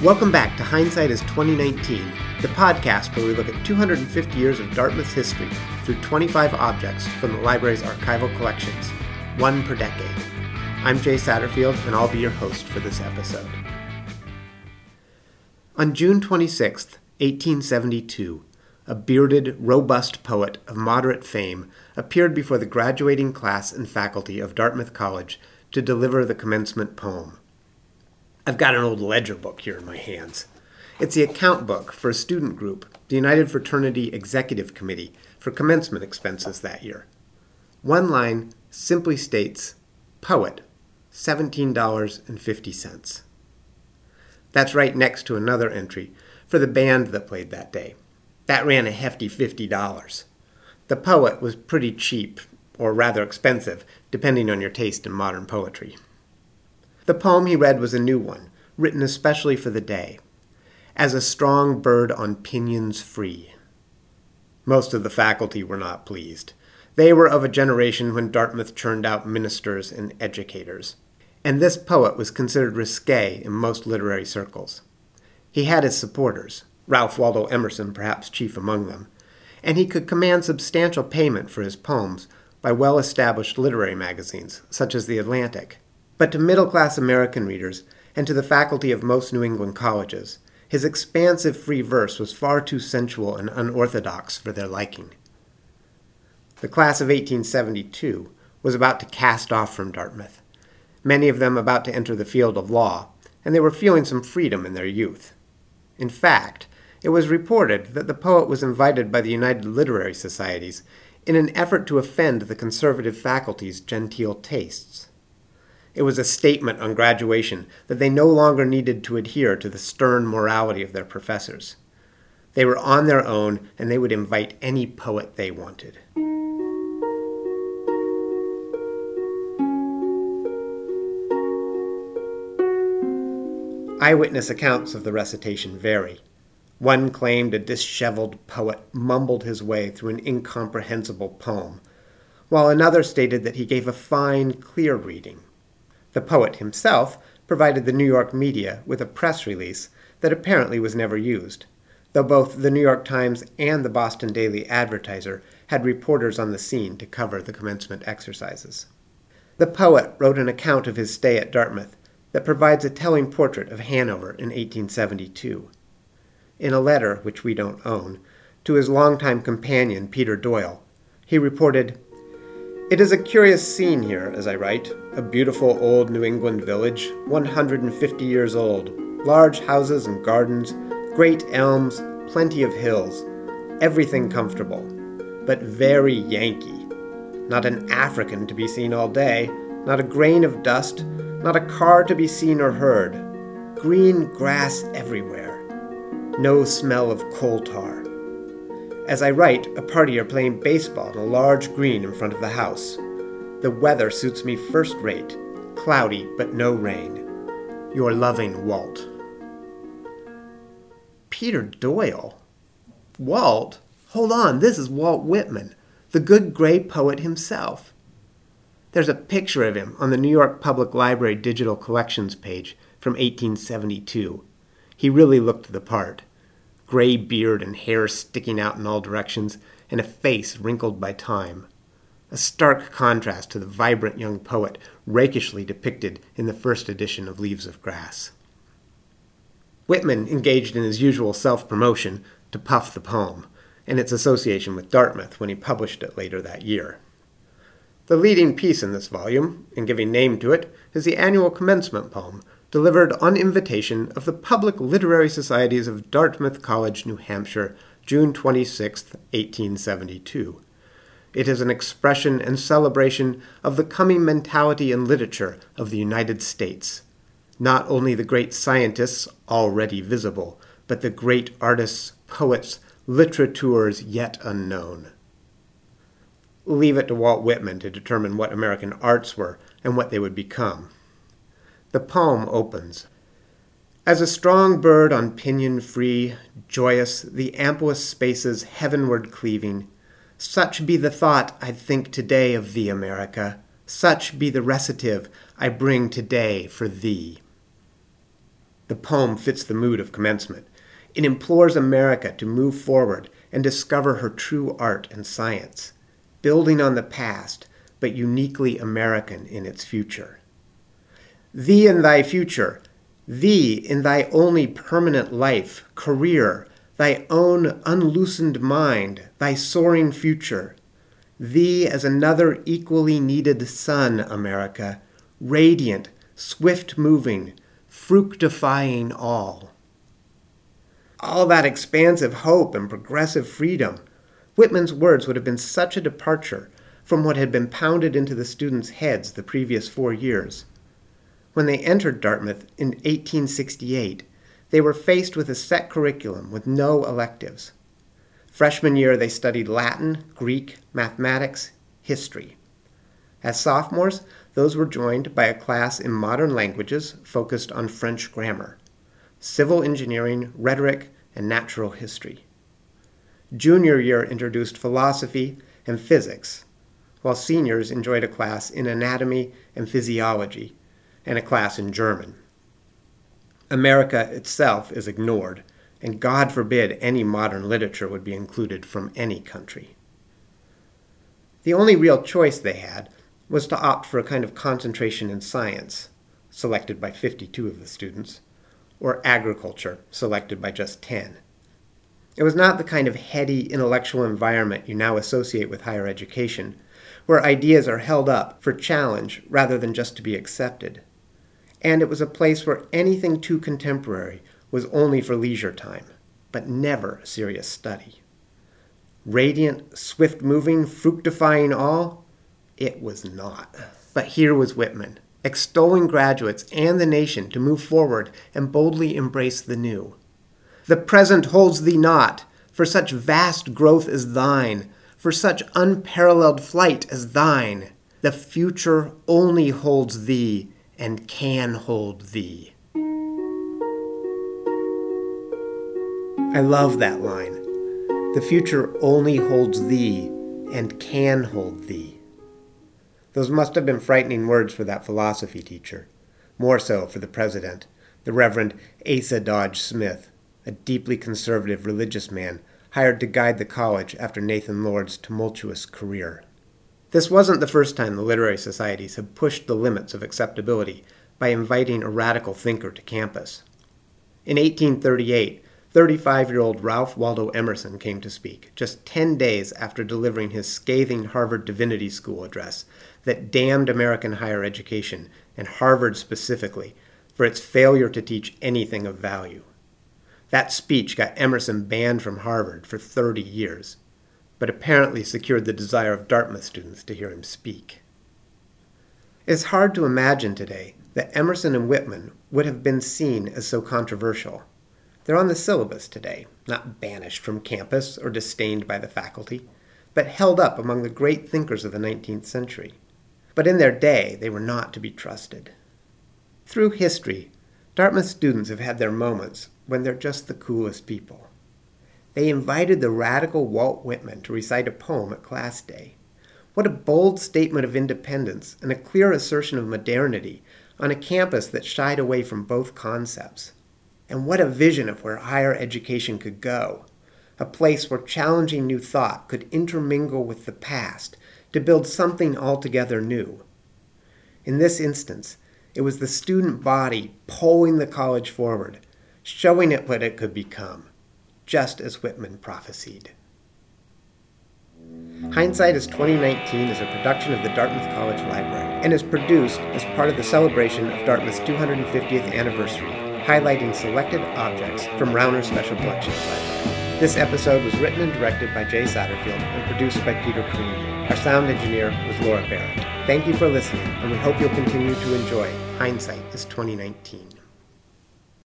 Welcome back to Hindsight is 2019, the podcast where we look at 250 years of Dartmouth's history through 25 objects from the library's archival collections, one per decade. I'm Jay Satterfield, and I'll be your host for this episode. On June 26, 1872, a bearded, robust poet of moderate fame appeared before the graduating class and faculty of Dartmouth College to deliver the commencement poem. I've got an old ledger book here in my hands. It's the account book for a student group, the United Fraternity Executive Committee, for commencement expenses that year. One line simply states, Poet, $17.50. That's right next to another entry for the band that played that day. That ran a hefty $50. The poet was pretty cheap, or rather expensive, depending on your taste in modern poetry. The poem he read was a new one, written especially for the day. As a strong bird on pinions free. Most of the faculty were not pleased. They were of a generation when Dartmouth churned out ministers and educators, and this poet was considered risque in most literary circles. He had his supporters, Ralph Waldo Emerson perhaps chief among them, and he could command substantial payment for his poems by well established literary magazines, such as The Atlantic. But to middle class American readers, and to the faculty of most New England colleges, his expansive free verse was far too sensual and unorthodox for their liking. The class of 1872 was about to cast off from Dartmouth, many of them about to enter the field of law, and they were feeling some freedom in their youth. In fact, it was reported that the poet was invited by the United Literary Societies in an effort to offend the conservative faculty's genteel tastes. It was a statement on graduation that they no longer needed to adhere to the stern morality of their professors. They were on their own and they would invite any poet they wanted. Eyewitness accounts of the recitation vary. One claimed a disheveled poet mumbled his way through an incomprehensible poem, while another stated that he gave a fine, clear reading. The poet himself provided the New York media with a press release that apparently was never used, though both the New York Times and the Boston Daily Advertiser had reporters on the scene to cover the commencement exercises. The poet wrote an account of his stay at Dartmouth that provides a telling portrait of Hanover in 1872. In a letter, which we don't own, to his longtime companion Peter Doyle, he reported it is a curious scene here, as I write. A beautiful old New England village, 150 years old. Large houses and gardens, great elms, plenty of hills. Everything comfortable. But very Yankee. Not an African to be seen all day, not a grain of dust, not a car to be seen or heard. Green grass everywhere. No smell of coal tar. As I write, a party are playing baseball on a large green in front of the house. The weather suits me first rate, cloudy but no rain. Your loving Walt. Peter Doyle? Walt? Hold on, this is Walt Whitman, the good gray poet himself. There's a picture of him on the New York Public Library digital collections page from 1872. He really looked the part gray beard and hair sticking out in all directions, and a face wrinkled by time. A stark contrast to the vibrant young poet rakishly depicted in the first edition of Leaves of Grass. Whitman engaged in his usual self promotion to puff the poem and its association with Dartmouth when he published it later that year. The leading piece in this volume, in giving name to it, is the annual commencement poem, delivered on invitation of the Public Literary Societies of Dartmouth College, New Hampshire, June 26, 1872. It is an expression and celebration of the coming mentality and literature of the United States. Not only the great scientists already visible, but the great artists, poets, literateurs yet unknown. Leave it to Walt Whitman to determine what American arts were and what they would become. The poem opens As a strong bird on pinion free, joyous, the amplest spaces heavenward cleaving, such be the thought I think today of thee, America, such be the recitative I bring today for thee. The poem fits the mood of commencement. It implores America to move forward and discover her true art and science, building on the past, but uniquely American in its future. Thee in thy future, thee in thy only permanent life, career, thy own unloosened mind, thy soaring future, thee as another equally needed sun, America, radiant, swift moving, fructifying all. All that expansive hope and progressive freedom. Whitman's words would have been such a departure from what had been pounded into the students' heads the previous four years. When they entered Dartmouth in 1868, they were faced with a set curriculum with no electives. Freshman year, they studied Latin, Greek, mathematics, history. As sophomores, those were joined by a class in modern languages focused on French grammar, civil engineering, rhetoric, and natural history. Junior year introduced philosophy and physics, while seniors enjoyed a class in anatomy and physiology and a class in German. America itself is ignored, and God forbid any modern literature would be included from any country. The only real choice they had was to opt for a kind of concentration in science, selected by 52 of the students, or agriculture, selected by just 10. It was not the kind of heady intellectual environment you now associate with higher education, where ideas are held up for challenge rather than just to be accepted. And it was a place where anything too contemporary was only for leisure time, but never serious study. Radiant, swift moving, fructifying all, it was not. But here was Whitman, extolling graduates and the nation to move forward and boldly embrace the new. The present holds thee not, for such vast growth as thine, for such unparalleled flight as thine. The future only holds thee and can hold thee. I love that line. The future only holds thee and can hold thee. Those must have been frightening words for that philosophy teacher. More so for the president, the Reverend Asa Dodge Smith, a deeply conservative religious man hired to guide the college after Nathan Lord's tumultuous career. This wasn't the first time the literary societies had pushed the limits of acceptability by inviting a radical thinker to campus. In 1838, 35 year old Ralph Waldo Emerson came to speak, just 10 days after delivering his scathing Harvard Divinity School address that damned American higher education, and Harvard specifically, for its failure to teach anything of value. That speech got Emerson banned from Harvard for 30 years, but apparently secured the desire of Dartmouth students to hear him speak. It's hard to imagine today that Emerson and Whitman would have been seen as so controversial. They're on the syllabus today, not banished from campus or disdained by the faculty, but held up among the great thinkers of the 19th century. But in their day, they were not to be trusted. Through history, Dartmouth students have had their moments when they're just the coolest people. They invited the radical Walt Whitman to recite a poem at class day. What a bold statement of independence and a clear assertion of modernity on a campus that shied away from both concepts. And what a vision of where higher education could go a place where challenging new thought could intermingle with the past to build something altogether new. In this instance, it was the student body pulling the college forward, showing it what it could become, just as Whitman prophesied. Hindsight is 2019 is a production of the Dartmouth College Library and is produced as part of the celebration of Dartmouth's 250th anniversary highlighting selected objects from Rauner Special Collections Library. This episode was written and directed by Jay Satterfield and produced by Peter Karini. Our sound engineer was Laura Barrett. Thank you for listening, and we hope you'll continue to enjoy Hindsight is 2019.